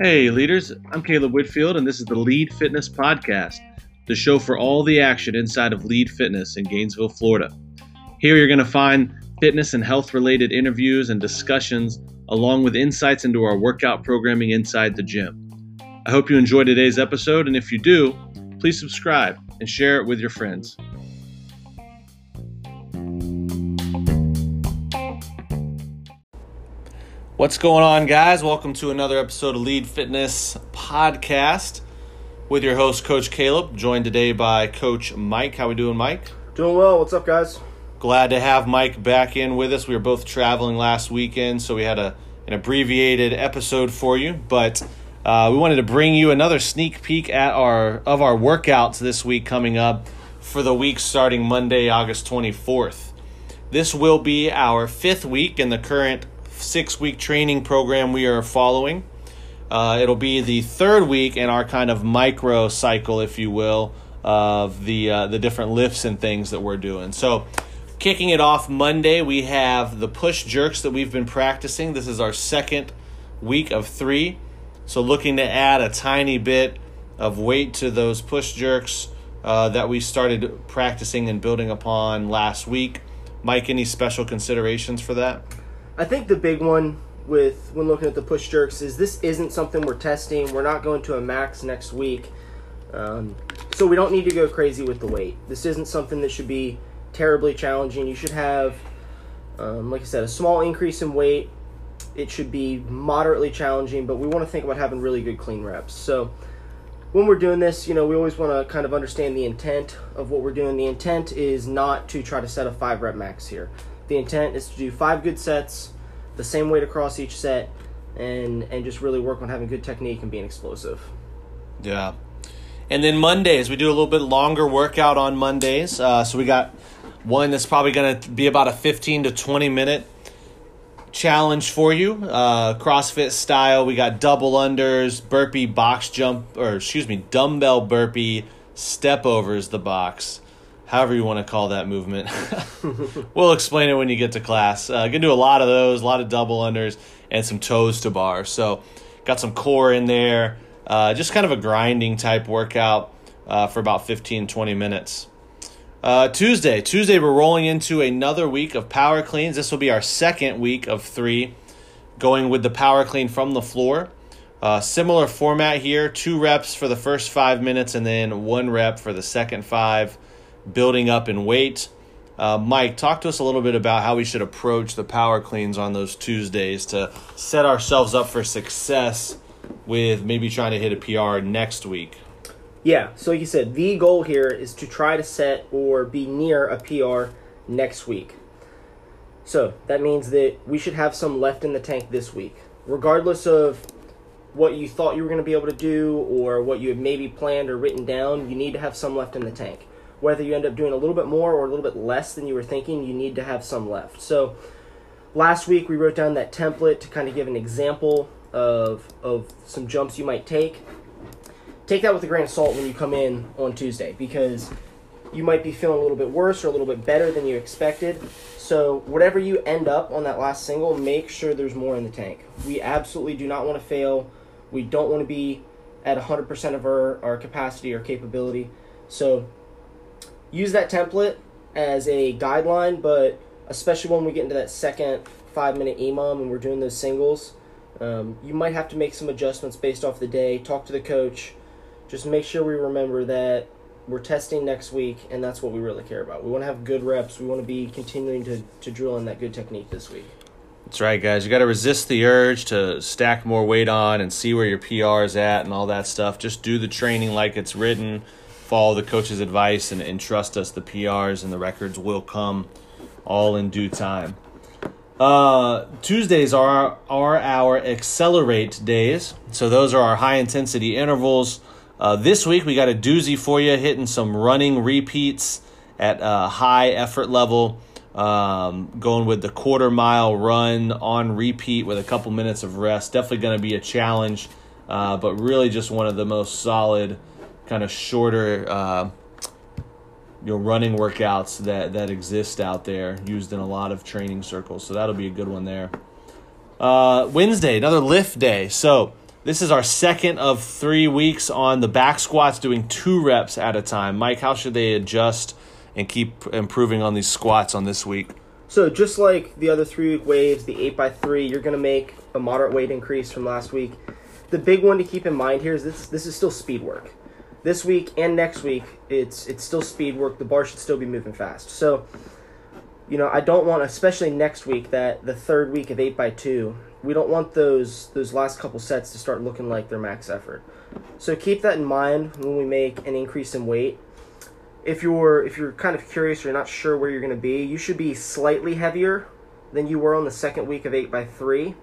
Hey, leaders, I'm Caleb Whitfield, and this is the Lead Fitness Podcast, the show for all the action inside of Lead Fitness in Gainesville, Florida. Here you're going to find fitness and health related interviews and discussions, along with insights into our workout programming inside the gym. I hope you enjoy today's episode, and if you do, please subscribe and share it with your friends. What's going on, guys? Welcome to another episode of Lead Fitness Podcast with your host, Coach Caleb, joined today by Coach Mike. How we doing, Mike? Doing well. What's up, guys? Glad to have Mike back in with us. We were both traveling last weekend, so we had a an abbreviated episode for you, but uh, we wanted to bring you another sneak peek at our of our workouts this week coming up for the week starting Monday, August 24th. This will be our fifth week in the current six week training program we are following. Uh, it'll be the third week in our kind of micro cycle, if you will, of the uh, the different lifts and things that we're doing. So, kicking it off Monday, we have the push jerks that we've been practicing. This is our second week of three. So, looking to add a tiny bit of weight to those push jerks uh, that we started practicing and building upon last week. Mike, any special considerations for that? I think the big one with when looking at the push jerks is this isn't something we're testing. We're not going to a max next week, um, so we don't need to go crazy with the weight. This isn't something that should be terribly challenging. You should have, um, like I said, a small increase in weight. It should be moderately challenging, but we want to think about having really good clean reps. So when we're doing this, you know, we always want to kind of understand the intent of what we're doing. The intent is not to try to set a five rep max here. The intent is to do five good sets, the same weight across each set, and and just really work on having good technique and being explosive. Yeah. And then Mondays, we do a little bit longer workout on Mondays. Uh, so we got one that's probably going to be about a 15 to 20 minute challenge for you, uh, CrossFit style. We got double unders, burpee box jump, or excuse me, dumbbell burpee, step overs the box however you want to call that movement. we'll explain it when you get to class. Uh, gonna do a lot of those, a lot of double unders, and some toes to bar. So, got some core in there. Uh, just kind of a grinding type workout uh, for about 15, 20 minutes. Uh, Tuesday, Tuesday, we're rolling into another week of power cleans. This will be our second week of three, going with the power clean from the floor. Uh, similar format here two reps for the first five minutes and then one rep for the second five building up in weight. Uh, Mike, talk to us a little bit about how we should approach the power cleans on those Tuesdays to set ourselves up for success with maybe trying to hit a PR next week. Yeah, so like you said, the goal here is to try to set or be near a PR next week. So that means that we should have some left in the tank this week. Regardless of what you thought you were going to be able to do or what you had maybe planned or written down, you need to have some left in the tank whether you end up doing a little bit more or a little bit less than you were thinking, you need to have some left. So last week we wrote down that template to kind of give an example of of some jumps you might take. Take that with a grain of salt when you come in on Tuesday because you might be feeling a little bit worse or a little bit better than you expected. So whatever you end up on that last single, make sure there's more in the tank. We absolutely do not want to fail. We don't want to be at 100% of our, our capacity or capability. So use that template as a guideline, but especially when we get into that second five minute EMOM and we're doing those singles, um, you might have to make some adjustments based off the day. Talk to the coach. Just make sure we remember that we're testing next week, and that's what we really care about. We want to have good reps. We want to be continuing to, to drill in that good technique this week. That's right, guys. You got to resist the urge to stack more weight on and see where your PR is at and all that stuff. Just do the training like it's written follow the coach's advice and, and trust us. The PRs and the records will come all in due time. Uh, Tuesdays are are our accelerate days, so those are our high intensity intervals. Uh, this week we got a doozy for you, hitting some running repeats at a high effort level. Um, going with the quarter mile run on repeat with a couple minutes of rest. Definitely going to be a challenge, uh, but really just one of the most solid kind of shorter uh, you know running workouts that that exist out there, used in a lot of training circles. So that'll be a good one there. Uh, Wednesday, another lift day. So this is our second of three weeks on the back squats, doing two reps at a time. Mike, how should they adjust and keep improving on these squats on this week? So just like the other three week waves, the eight by three, you're gonna make a moderate weight increase from last week. The big one to keep in mind here is this this is still speed work. This week and next week, it's it's still speed work. The bar should still be moving fast. So, you know, I don't want, especially next week, that the third week of eight by two, we don't want those those last couple sets to start looking like their max effort. So keep that in mind when we make an increase in weight if you're if you're kind of curious or you're not sure where you're going to be, you should be slightly heavier than you were on the second week of eight by three,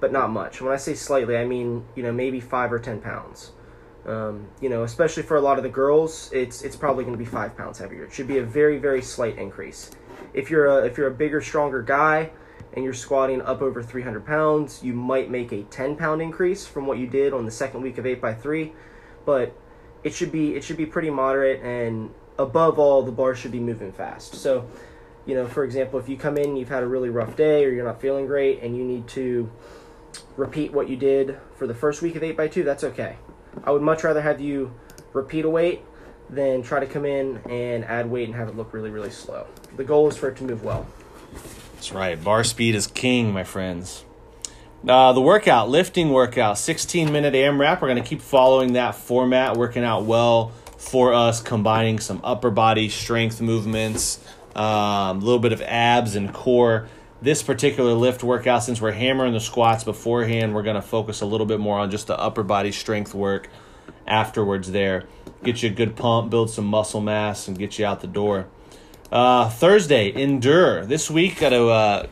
but not much. When I say slightly, I mean you know maybe five or ten pounds. Um, you know, especially for a lot of the girls, it's it's probably going to be five pounds heavier. It should be a very very slight increase. If you're a if you're a bigger stronger guy and you're squatting up over 300 pounds, you might make a 10 pound increase from what you did on the second week of eight by three, but it should be it should be pretty moderate and above all, the bar should be moving fast. So, you know, for example, if you come in, you've had a really rough day, or you're not feeling great, and you need to repeat what you did for the first week of 8x2, that's okay. I would much rather have you repeat a weight than try to come in and add weight and have it look really, really slow. The goal is for it to move well. That's right. Bar speed is king, my friends. Uh, the workout, lifting workout, 16 minute AMRAP. We're going to keep following that format, working out well for us, combining some upper body strength movements, a um, little bit of abs and core. This particular lift workout, since we're hammering the squats beforehand, we're going to focus a little bit more on just the upper body strength work afterwards there. Get you a good pump, build some muscle mass, and get you out the door. Uh, Thursday, endure. This week, got to uh,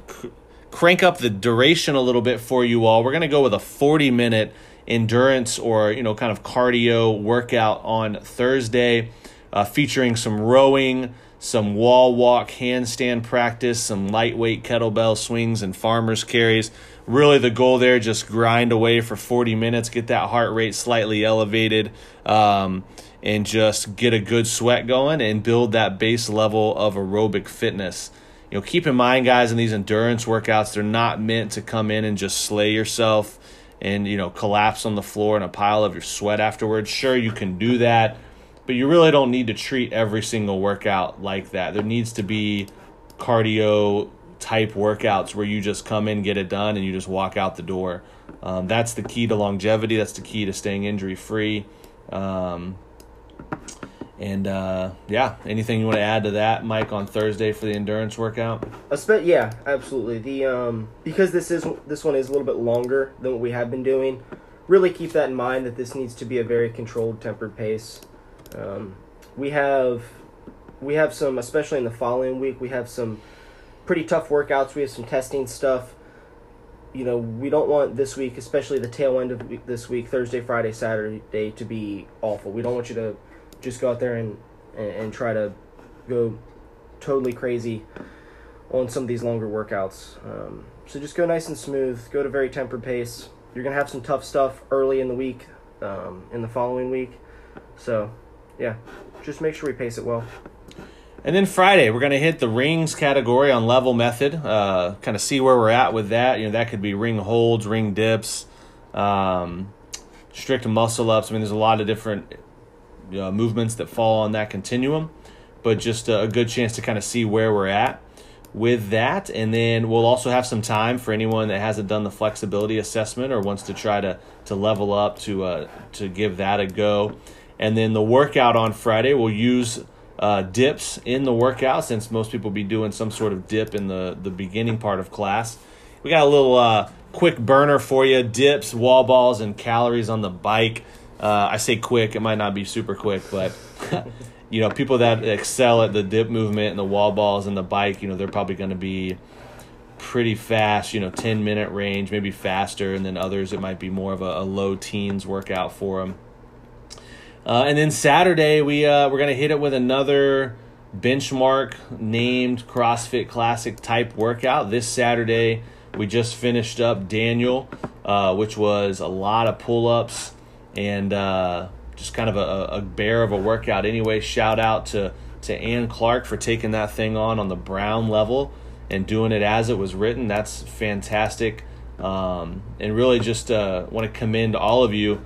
crank up the duration a little bit for you all. We're going to go with a 40 minute endurance or you know kind of cardio workout on Thursday, uh, featuring some rowing, some wall walk, handstand practice, some lightweight kettlebell swings and farmers carries. Really, the goal there just grind away for 40 minutes, get that heart rate slightly elevated, um, and just get a good sweat going and build that base level of aerobic fitness. You know, keep in mind, guys, in these endurance workouts, they're not meant to come in and just slay yourself and you know collapse on the floor in a pile of your sweat afterwards sure you can do that but you really don't need to treat every single workout like that there needs to be cardio type workouts where you just come in get it done and you just walk out the door um, that's the key to longevity that's the key to staying injury free um, and uh, yeah, anything you want to add to that, Mike, on Thursday for the endurance workout? Spe- yeah, absolutely. The um, because this is this one is a little bit longer than what we have been doing. Really keep that in mind that this needs to be a very controlled, tempered pace. Um, we have we have some, especially in the following week, we have some pretty tough workouts. We have some testing stuff. You know, we don't want this week, especially the tail end of this week, Thursday, Friday, Saturday, to be awful. We don't want you to just go out there and, and, and try to go totally crazy on some of these longer workouts. Um, so just go nice and smooth. Go at a very tempered pace. You're gonna have some tough stuff early in the week, um, in the following week. So, yeah, just make sure we pace it well. And then Friday, we're going to hit the rings category on level method. Uh, kind of see where we're at with that. You know, that could be ring holds, ring dips, um, strict muscle ups. I mean, there's a lot of different uh, movements that fall on that continuum, but just a, a good chance to kind of see where we're at with that. And then we'll also have some time for anyone that hasn't done the flexibility assessment or wants to try to, to level up to, uh, to give that a go. And then the workout on Friday, we'll use uh, dips in the workout since most people be doing some sort of dip in the, the beginning part of class. We got a little uh, quick burner for you dips, wall balls, and calories on the bike. Uh, I say quick, it might not be super quick, but you know, people that excel at the dip movement and the wall balls and the bike, you know, they're probably going to be pretty fast, you know, 10 minute range, maybe faster, and then others it might be more of a, a low teens workout for them. Uh, and then Saturday we uh, we're gonna hit it with another benchmark named CrossFit Classic type workout. This Saturday we just finished up Daniel, uh, which was a lot of pull ups and uh, just kind of a, a bear of a workout anyway. Shout out to to Ann Clark for taking that thing on on the Brown level and doing it as it was written. That's fantastic. Um, and really just uh, want to commend all of you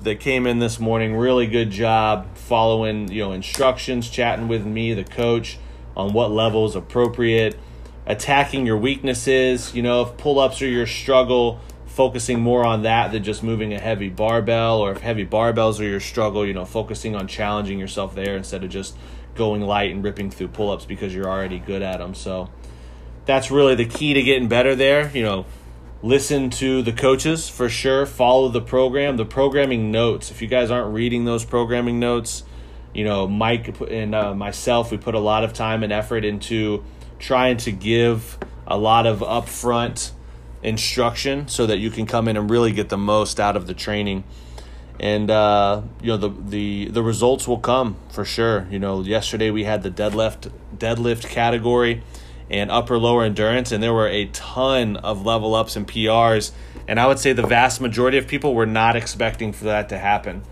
that came in this morning. Really good job following you know instructions, chatting with me, the coach, on what level is appropriate, attacking your weaknesses. You know, if pull ups are your struggle, focusing more on that than just moving a heavy barbell, or if heavy barbells are your struggle, you know, focusing on challenging yourself there instead of just going light and ripping through pull ups because you're already good at them. So that's really the key to getting better there. You know, listen to the coaches for sure, follow the program, the programming notes. If you guys aren't reading those programming notes, you know, Mike and uh, myself, we put a lot of time and effort into trying to give a lot of upfront instruction so that you can come in and really get the most out of the training. And uh, you know the the the results will come for sure. You know, yesterday we had the deadlift deadlift category and upper lower endurance, and there were a ton of level ups and PRs. And I would say the vast majority of people were not expecting for that to happen.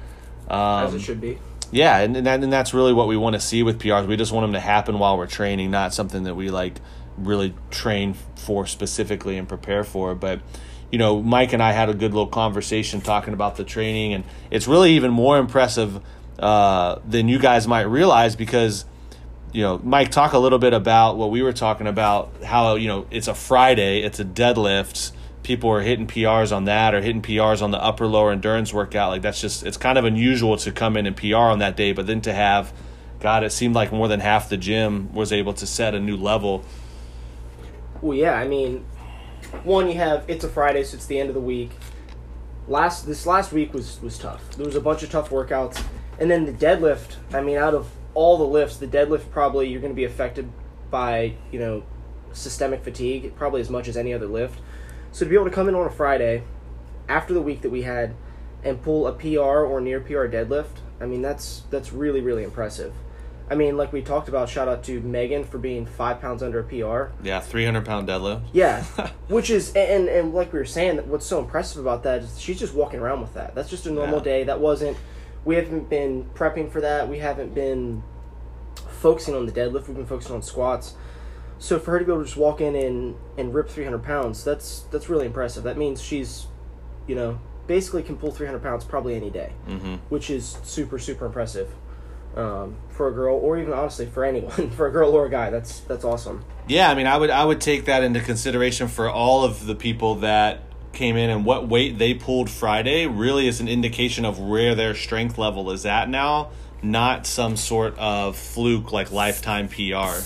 Um, As it should be. Yeah, and, and, that, and that's really what we want to see with PRs. We just want them to happen while we're training, not something that we like really train for specifically and prepare for. But you know, Mike and I had a good little conversation talking about the training, and it's really even more impressive uh, than you guys might realize because you know, Mike, talk a little bit about what we were talking about. How you know it's a Friday, it's a deadlift. People are hitting PRs on that, or hitting PRs on the upper lower endurance workout. Like that's just it's kind of unusual to come in and PR on that day, but then to have, God, it seemed like more than half the gym was able to set a new level. Well, yeah, I mean, one you have it's a Friday, so it's the end of the week. Last this last week was was tough. There was a bunch of tough workouts, and then the deadlift. I mean, out of all the lifts, the deadlift probably you're going to be affected by you know systemic fatigue probably as much as any other lift. So to be able to come in on a Friday after the week that we had and pull a PR or near PR deadlift, I mean that's that's really really impressive. I mean, like we talked about, shout out to Megan for being five pounds under a PR. Yeah, three hundred pound deadlift. Yeah, which is and and like we were saying, what's so impressive about that is she's just walking around with that. That's just a normal yeah. day. That wasn't we haven't been prepping for that. We haven't been focusing on the deadlift. We've been focusing on squats. So for her to be able to just walk in and, and rip 300 pounds, that's that's really impressive. That means she's, you know, basically can pull 300 pounds probably any day, mm-hmm. which is super super impressive um, for a girl, or even honestly for anyone, for a girl or a guy. That's that's awesome. Yeah, I mean, I would I would take that into consideration for all of the people that came in and what weight they pulled Friday really is an indication of where their strength level is at now, not some sort of fluke like lifetime PR.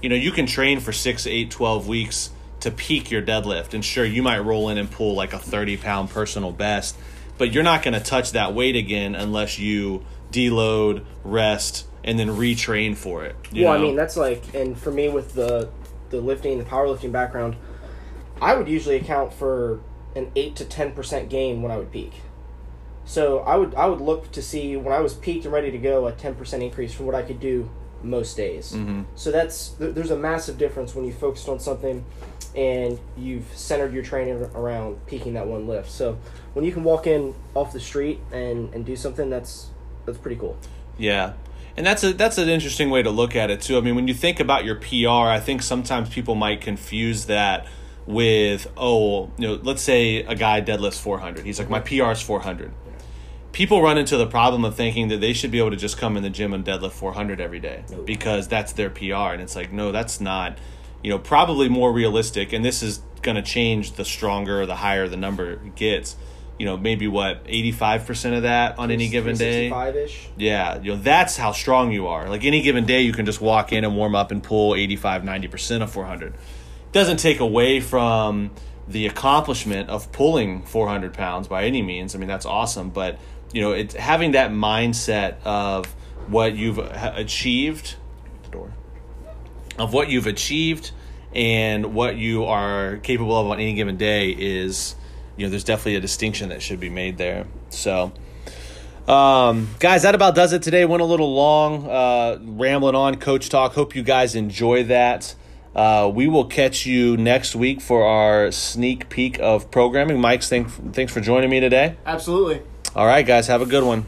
You know, you can train for 6, 8, 12 weeks to peak your deadlift. And sure, you might roll in and pull like a 30 pound personal best, but you're not going to touch that weight again unless you deload, rest, and then retrain for it. well, know? I mean, that's like, and for me with the the lifting, the powerlifting background, I would usually account for an eight to ten percent gain when I would peak. So I would I would look to see when I was peaked and ready to go a ten percent increase from what I could do most days. Mm-hmm. So that's there's a massive difference when you focused on something and you've centered your training around peaking that one lift. So when you can walk in off the street and and do something that's that's pretty cool. Yeah. And that's a that's an interesting way to look at it too. I mean, when you think about your PR, I think sometimes people might confuse that with oh you know let's say a guy deadlifts 400 he's like my pr is 400 people run into the problem of thinking that they should be able to just come in the gym and deadlift 400 every day because that's their pr and it's like no that's not you know probably more realistic. And this is going to change the stronger the higher the number gets. You know maybe what 85% of that on any given day? yeah you know that's how strong you are. Like any given day you can just walk in and warm up and pull 85 90% of 400 doesn't take away from the accomplishment of pulling 400 pounds by any means. I mean, that's awesome. But, you know, it's having that mindset of what you've achieved, the door, of what you've achieved and what you are capable of on any given day is, you know, there's definitely a distinction that should be made there. So, um, guys, that about does it today. Went a little long, uh, rambling on coach talk. Hope you guys enjoy that. Uh, we will catch you next week for our sneak peek of programming. Mike, thank, thanks for joining me today. Absolutely. All right, guys, have a good one.